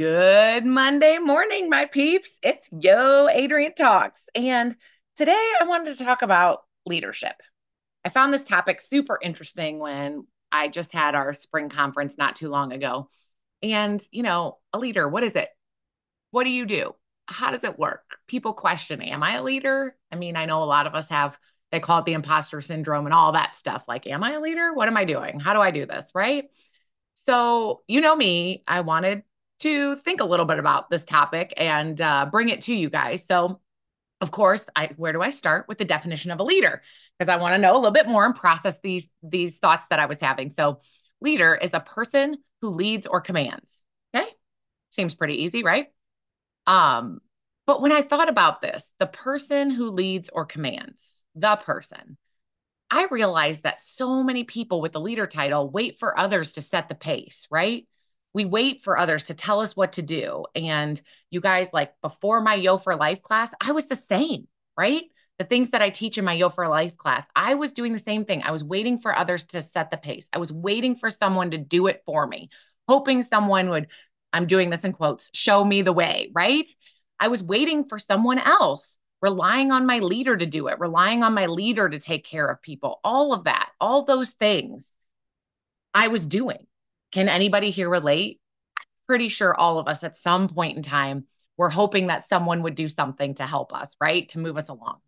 Good Monday morning, my peeps. It's Yo Adrienne Talks. And today I wanted to talk about leadership. I found this topic super interesting when I just had our spring conference not too long ago. And, you know, a leader, what is it? What do you do? How does it work? People question, am I a leader? I mean, I know a lot of us have, they call it the imposter syndrome and all that stuff. Like, am I a leader? What am I doing? How do I do this? Right. So, you know me, I wanted to think a little bit about this topic and uh, bring it to you guys. So, of course, I where do I start with the definition of a leader? Because I want to know a little bit more and process these these thoughts that I was having. So, leader is a person who leads or commands. Okay, seems pretty easy, right? Um, but when I thought about this, the person who leads or commands, the person, I realized that so many people with the leader title wait for others to set the pace, right? We wait for others to tell us what to do. And you guys, like before my Yo for Life class, I was the same, right? The things that I teach in my Yo for Life class, I was doing the same thing. I was waiting for others to set the pace. I was waiting for someone to do it for me, hoping someone would, I'm doing this in quotes, show me the way, right? I was waiting for someone else relying on my leader to do it, relying on my leader to take care of people, all of that, all those things I was doing. Can anybody here relate? I'm pretty sure all of us at some point in time were hoping that someone would do something to help us, right? To move us along.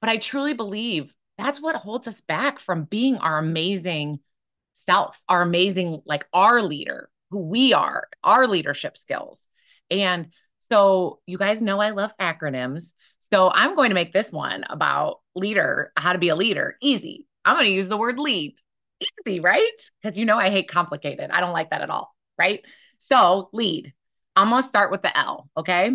But I truly believe that's what holds us back from being our amazing self, our amazing, like our leader, who we are, our leadership skills. And so you guys know I love acronyms. So I'm going to make this one about leader, how to be a leader, easy. I'm going to use the word lead. Easy, right? Because you know I hate complicated. I don't like that at all, right? So lead. I'm going to start with the L, okay?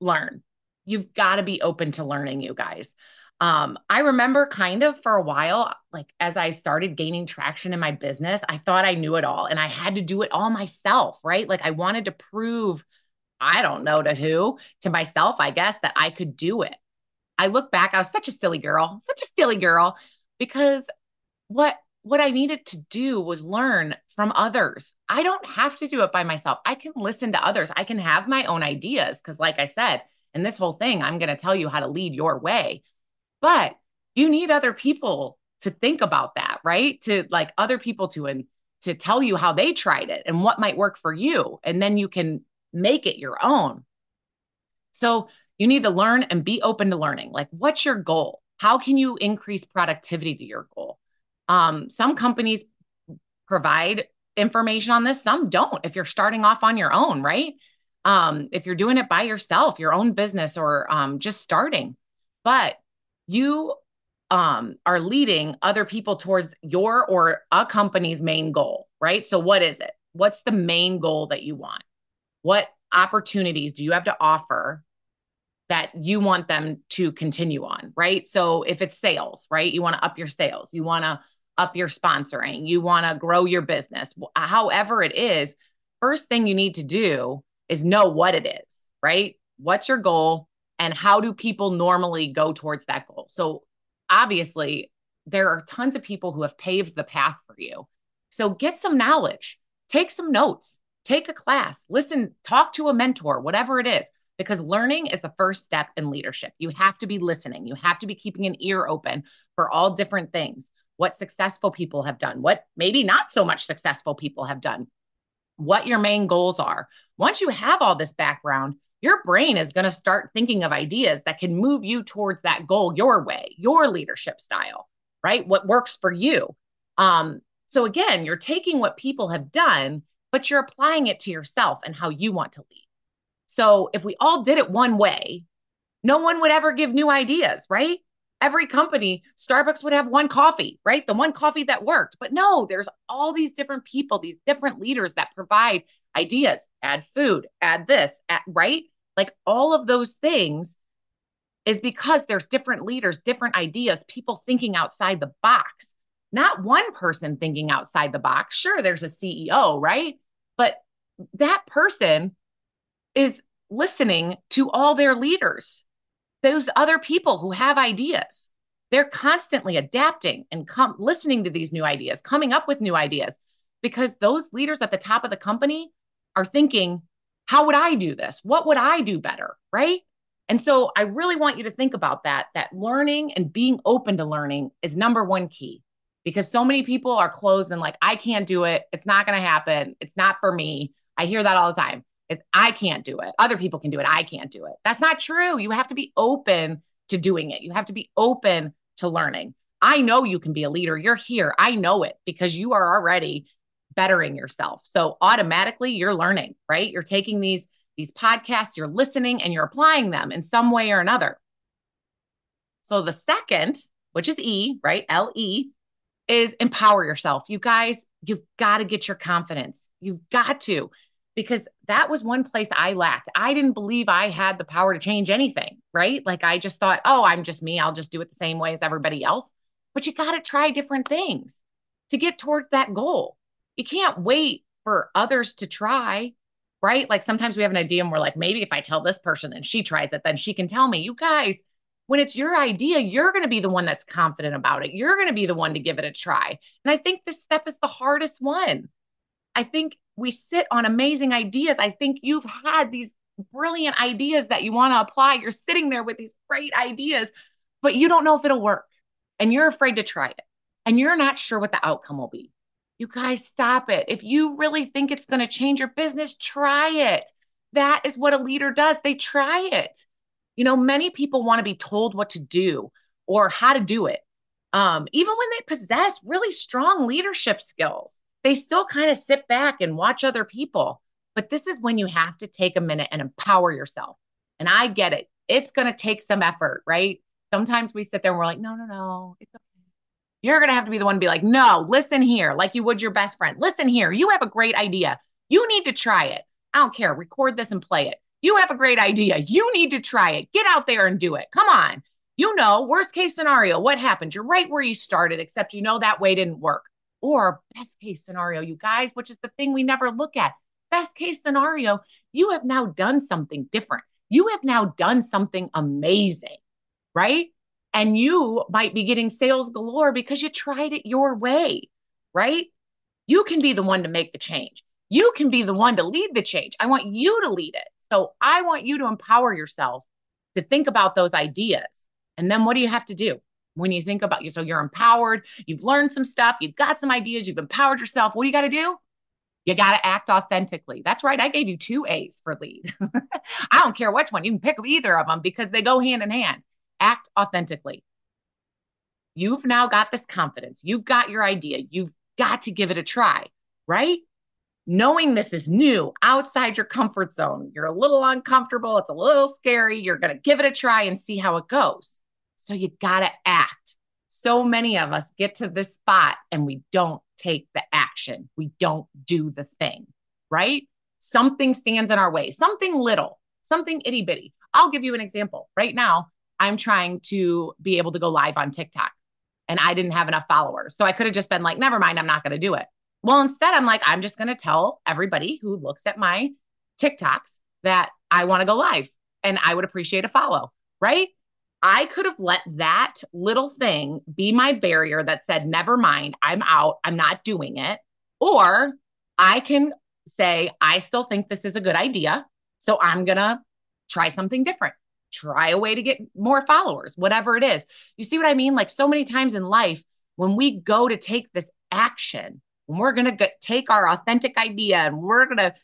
Learn. You've got to be open to learning, you guys. Um, I remember kind of for a while, like as I started gaining traction in my business, I thought I knew it all and I had to do it all myself, right? Like I wanted to prove I don't know to who, to myself, I guess, that I could do it. I look back, I was such a silly girl, such a silly girl, because what what I needed to do was learn from others. I don't have to do it by myself. I can listen to others. I can have my own ideas because like I said, in this whole thing, I'm going to tell you how to lead your way. But you need other people to think about that, right? To like other people to and to tell you how they tried it and what might work for you and then you can make it your own. So you need to learn and be open to learning. Like, what's your goal? How can you increase productivity to your goal? Um, some companies provide information on this, some don't. If you're starting off on your own, right? Um, if you're doing it by yourself, your own business, or um, just starting, but you um, are leading other people towards your or a company's main goal, right? So, what is it? What's the main goal that you want? What opportunities do you have to offer that you want them to continue on, right? So if it's sales, right? You want to up your sales, you want to up your sponsoring, you want to grow your business, uh, however it is, first thing you need to do is know what it is, right? What's your goal and how do people normally go towards that goal? So obviously, there are tons of people who have paved the path for you. So get some knowledge, take some notes, take a class, listen, talk to a mentor, whatever it is, because learning is the first step in leadership. You have to be listening, you have to be keeping an ear open for all different things. What successful people have done, what maybe not so much successful people have done, what your main goals are. Once you have all this background, your brain is going to start thinking of ideas that can move you towards that goal your way, your leadership style, right? What works for you. Um, so again, you're taking what people have done but you're applying it to yourself and how you want to lead. So if we all did it one way, no one would ever give new ideas, right? Every company, Starbucks would have one coffee, right? The one coffee that worked. But no, there's all these different people, these different leaders that provide ideas, add food, add this, add, right? Like all of those things is because there's different leaders, different ideas, people thinking outside the box, not one person thinking outside the box. Sure, there's a CEO, right? But that person is listening to all their leaders, those other people who have ideas. They're constantly adapting and com- listening to these new ideas, coming up with new ideas, because those leaders at the top of the company are thinking How would I do this? What would I do better? Right. And so I really want you to think about that, that learning and being open to learning is number one key because so many people are closed and like, I can't do it. It's not going to happen. It's not for me. I hear that all the time. It, I can't do it. Other people can do it. I can't do it. That's not true. You have to be open to doing it. You have to be open to learning. I know you can be a leader. You're here. I know it because you are already bettering yourself. So automatically you're learning, right? You're taking these these podcasts, you're listening and you're applying them in some way or another. So the second, which is E, right? L E is empower yourself. You guys, you've got to get your confidence. You've got to because that was one place I lacked. I didn't believe I had the power to change anything, right? Like I just thought, "Oh, I'm just me. I'll just do it the same way as everybody else." But you got to try different things to get toward that goal. You can't wait for others to try right? Like sometimes we have an idea and we're like, maybe if I tell this person and she tries it, then she can tell me. You guys, when it's your idea, you're going to be the one that's confident about it. You're going to be the one to give it a try. And I think this step is the hardest one. I think we sit on amazing ideas. I think you've had these brilliant ideas that you want to apply. You're sitting there with these great ideas, but you don't know if it'll work and you're afraid to try it and you're not sure what the outcome will be. You guys stop it. If you really think it's going to change your business, try it. That is what a leader does. They try it. You know, many people want to be told what to do or how to do it. Um, even when they possess really strong leadership skills, they still kind of sit back and watch other people. But this is when you have to take a minute and empower yourself. And I get it. It's going to take some effort, right? Sometimes we sit there and we're like, no, no, no, it's okay you're going to have to be the one to be like, no, listen here, like you would your best friend. Listen here, you have a great idea. You need to try it. I don't care. Record this and play it. You have a great idea. You need to try it. Get out there and do it. Come on. You know, worst case scenario, what happened? You're right where you started, except you know that way didn't work. Or best case scenario, you guys, which is the thing we never look at. Best case scenario, you have now done something different. You have now done something amazing, right? and you might be getting sales galore because you tried it your way, right? You can be the one to make the change. You can be the one to lead the change. I want you to lead it. So I want you to empower yourself to think about those ideas. And then what do you have to do? When you think about you, so you're empowered, you've learned some stuff, you've got some ideas, you've empowered yourself. What do you got to do? You got to act authentically. That's right. I gave you two A's for lead. I don't care which one. You can pick either of them because they go hand in hand act authentically. You've now got this confidence. You've got your idea. You've got to give it a try, right? Knowing this is new outside your comfort zone, you're a little uncomfortable. It's a little scary. You're going to give it a try and see how it goes. So you got to act. So many of us get to this spot and we don't take the action. We don't do the thing, right? Something stands in our way, something little, something itty bitty. I'll give you an example. Right now, I'm trying to be able to go live on TikTok and I didn't have enough followers. So I could have just been like, never mind, I'm not going to do it. Well, instead, I'm like, I'm just going to tell everybody who looks at my TikToks that I want to go live and I would appreciate a follow, right? I could have let that little thing be my barrier that said, never mind, I'm out, I'm not doing it. Or I can say, I still think this is a good idea. So I'm going to try something different try a way to get more followers, whatever it is. You see what I mean? Like so many times in life, when we go to take this action, when we're going to take our authentic idea and we're going to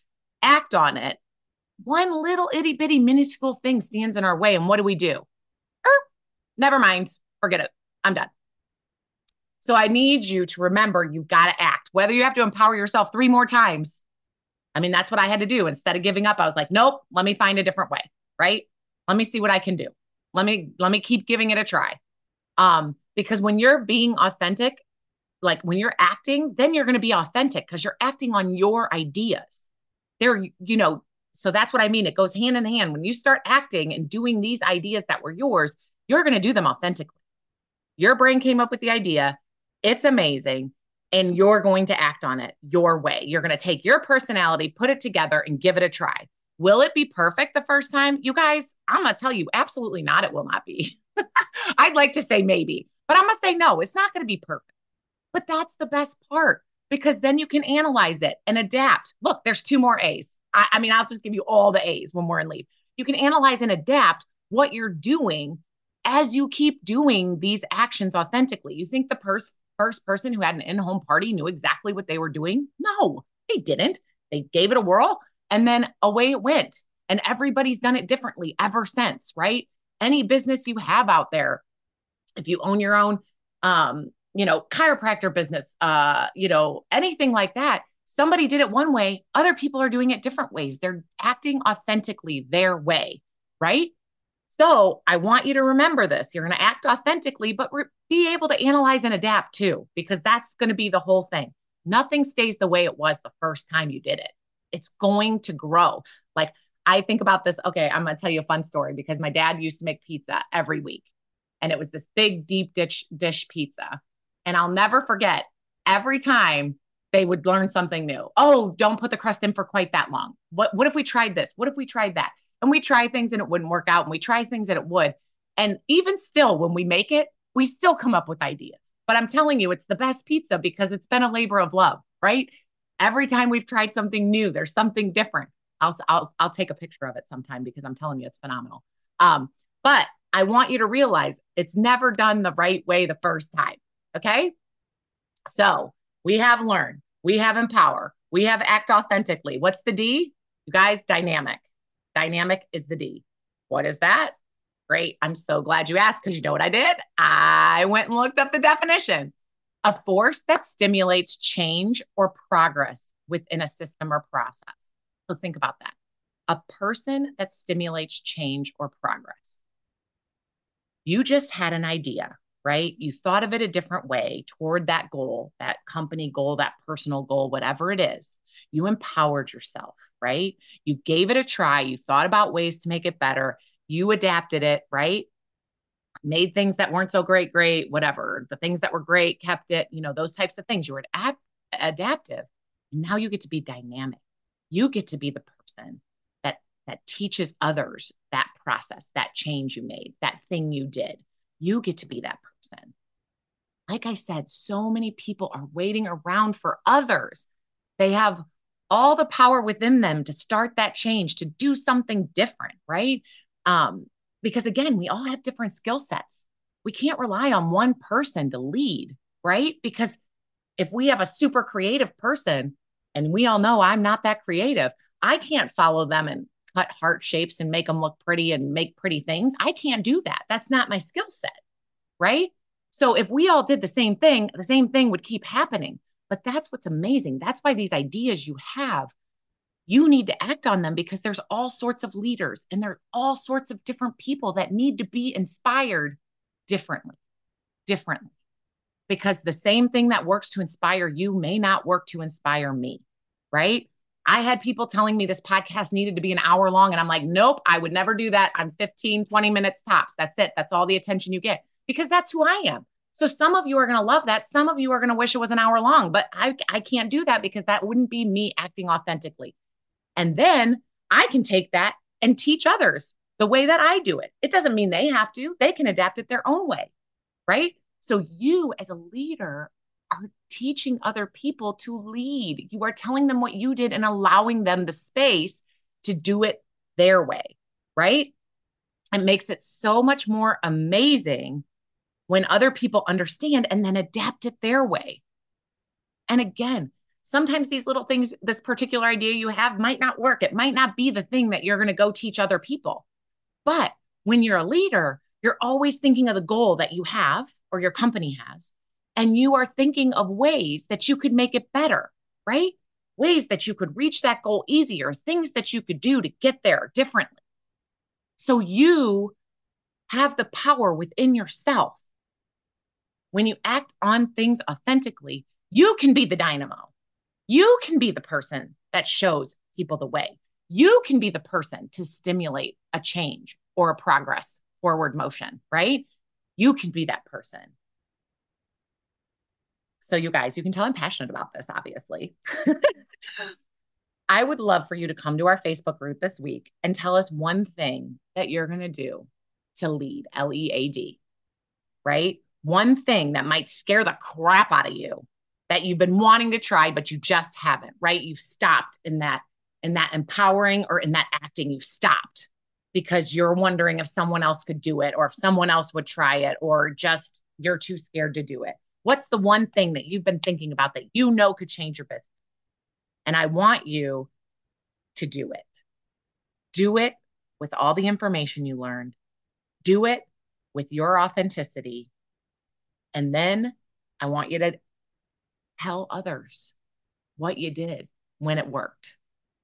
act on it, one little itty bitty minuscule thing stands in our way. And what do we do? Er, never mind. Forget it. I'm done. So I need you to remember you've got to act, whether you have to empower yourself three more times. I mean, that's what I had to do. Instead of giving up, I was like, nope, let me find a different way. Right. Let me see what I can do. Let me let me keep giving it a try. Um, because when you're being authentic, like when you're acting, then you're going to be authentic because you're acting on your ideas. There, you know, so that's what I mean. It goes hand in hand. When you start acting and doing these ideas that were yours, you're going to do them authentically. Your brain came up with the idea. It's amazing. And you're going to act on it your way. You're going to take your personality, put it together, and give it a try. Will it be perfect the first time? You guys, I'm going to tell you, absolutely not. It will not be. I'd like to say maybe, but I'm going to say no, it's not going to be perfect. But that's the best part. because then you can analyze it and adapt. Look, there's two more A's. I, I mean, I'll just give you all the A's when we're in leave. You can analyze and adapt what you're doing as you keep doing these actions authentically. You think the pers- first person who had an in home party knew exactly what they were doing? No, they didn't. They gave it a whirl and then away it went. And everybody's done it differently ever since, right? Any business you have out there, if you own your own, um, you know, chiropractor business, uh, you know, anything like that, somebody did it one way, other people are doing it different ways. They're acting authentically their way, right? So I want you to remember this. You're going to act authentically, but re- be able to analyze and adapt too, because that's going to be the whole thing. Nothing stays the way it was the first time you did it. It's going to grow. Like I think about this. Okay, I'm going to tell you a fun story because my dad used to make pizza every week, and it was this big deep dish dish pizza. And I'll never forget every time they would learn something new. Oh, don't put the crust in for quite that long. What what if we tried this? What if we tried that? And we try things and it wouldn't work out, and we try things and it would. And even still, when we make it, we still come up with ideas. But I'm telling you, it's the best pizza because it's been a labor of love, right? Every time we've tried something new, there's something different. I'll I'll I'll take a picture of it sometime because I'm telling you, it's phenomenal. Um, but I want you to realize it's never done the right way the first time. Okay. So we have learn, we have empower, we have act authentically. What's the D? You guys, dynamic. Dynamic is the D. What is that? Great. I'm so glad you asked because you know what I did? I went and looked up the definition. A force that stimulates change or progress within a system or process. So think about that. A person that stimulates change or progress. You just had an idea right? You thought of it a different way toward that goal, that company goal, that personal goal, whatever it is. You empowered yourself, right? You gave it a try. You thought about ways to make it better. You adapted it, right? Made things that weren't so great, great, whatever. The things that were great, kept it, you know, those types of things. You were ad- adaptive. And now you get to be dynamic. You get to be the person that that teaches others that process, that change you made, that thing you did. You get to be that person. Like I said, so many people are waiting around for others. They have all the power within them to start that change, to do something different, right? Um, because again, we all have different skill sets. We can't rely on one person to lead, right? Because if we have a super creative person, and we all know I'm not that creative, I can't follow them and cut heart shapes and make them look pretty and make pretty things. I can't do that. That's not my skill set right? So if we all did the same thing, the same thing would keep happening. But that's what's amazing. That's why these ideas you have, you need to act on them because there's all sorts of leaders and there are all sorts of different people that need to be inspired differently, differently. Because the same thing that works to inspire you may not work to inspire me, right? I had people telling me this podcast needed to be an hour long, and I'm like, nope, I would never do that. I'm 15, 20 minutes tops. That's it. That's all the attention you get because that's who I am. So some of you are going to love that. Some of you are going to wish it was an hour long, but I, I can't do that because that wouldn't be me acting authentically. And then I can take that and teach others the way that I do it. It doesn't mean they have to, they can adapt it their own way. Right. So you, as a leader, are teaching other people to lead. You are telling them what you did and allowing them the space to do it their way. Right. It makes it so much more amazing when other people understand and then adapt it their way. And again, sometimes these little things, this particular idea you have might not work. It might not be the thing that you're going to go teach other people. But when you're a leader, you're always thinking of the goal that you have or your company has, and you are thinking of ways that you could make it better, right? Ways that you could reach that goal easier, things that you could do to get there differently. So you have the power within yourself when you act on things authentically, you can be the dynamo. You can be the person that shows people the way. You can be the person to stimulate a change or a progress forward motion, right? You can be that person. So, you guys, you can tell I'm passionate about this, obviously. I would love for you to come to our Facebook group this week and tell us one thing that you're going to do to lead, L E A D, right? one thing that might scare the crap out of you that you've been wanting to try, but you just haven't, right? You've stopped in that, in that empowering or in that acting, you've stopped because you're wondering if someone else could do it or if someone else would try it or just you're too scared to do it. What's the one thing that you've been thinking about that you know could change your business? And I want you to do it. Do it with all the information you learned. Do it with your authenticity. And then I want you to tell others what you did when it worked,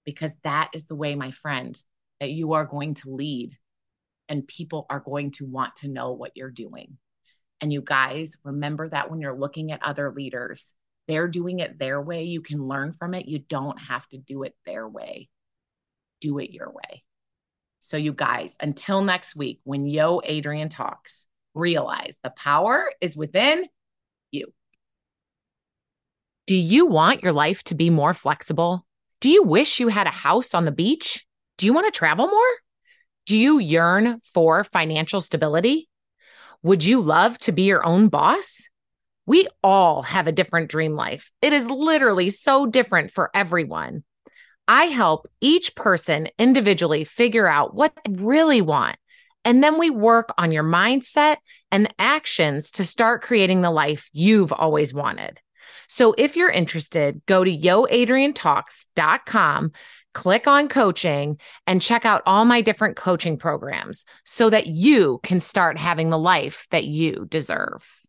because that is the way, my friend, that you are going to lead and people are going to want to know what you're doing. And you guys, remember that when you're looking at other leaders, they're doing it their way. You can learn from it. You don't have to do it their way. Do it your way. So, you guys, until next week, when Yo Adrienne talks, realize the power is within you. Do you want your life to be more flexible? Do you wish you had a house on the beach? Do you want to travel more? Do you yearn for financial stability? Would you love to be your own boss? We all have a different dream life. It is literally so different for everyone. I help each person individually figure out what they really want. And then we work on your mindset and actions to start creating the life you've always wanted. So if you're interested, go to yoadriennetalks.com click on coaching and check out all my different coaching programs so that you can start having the life that you deserve.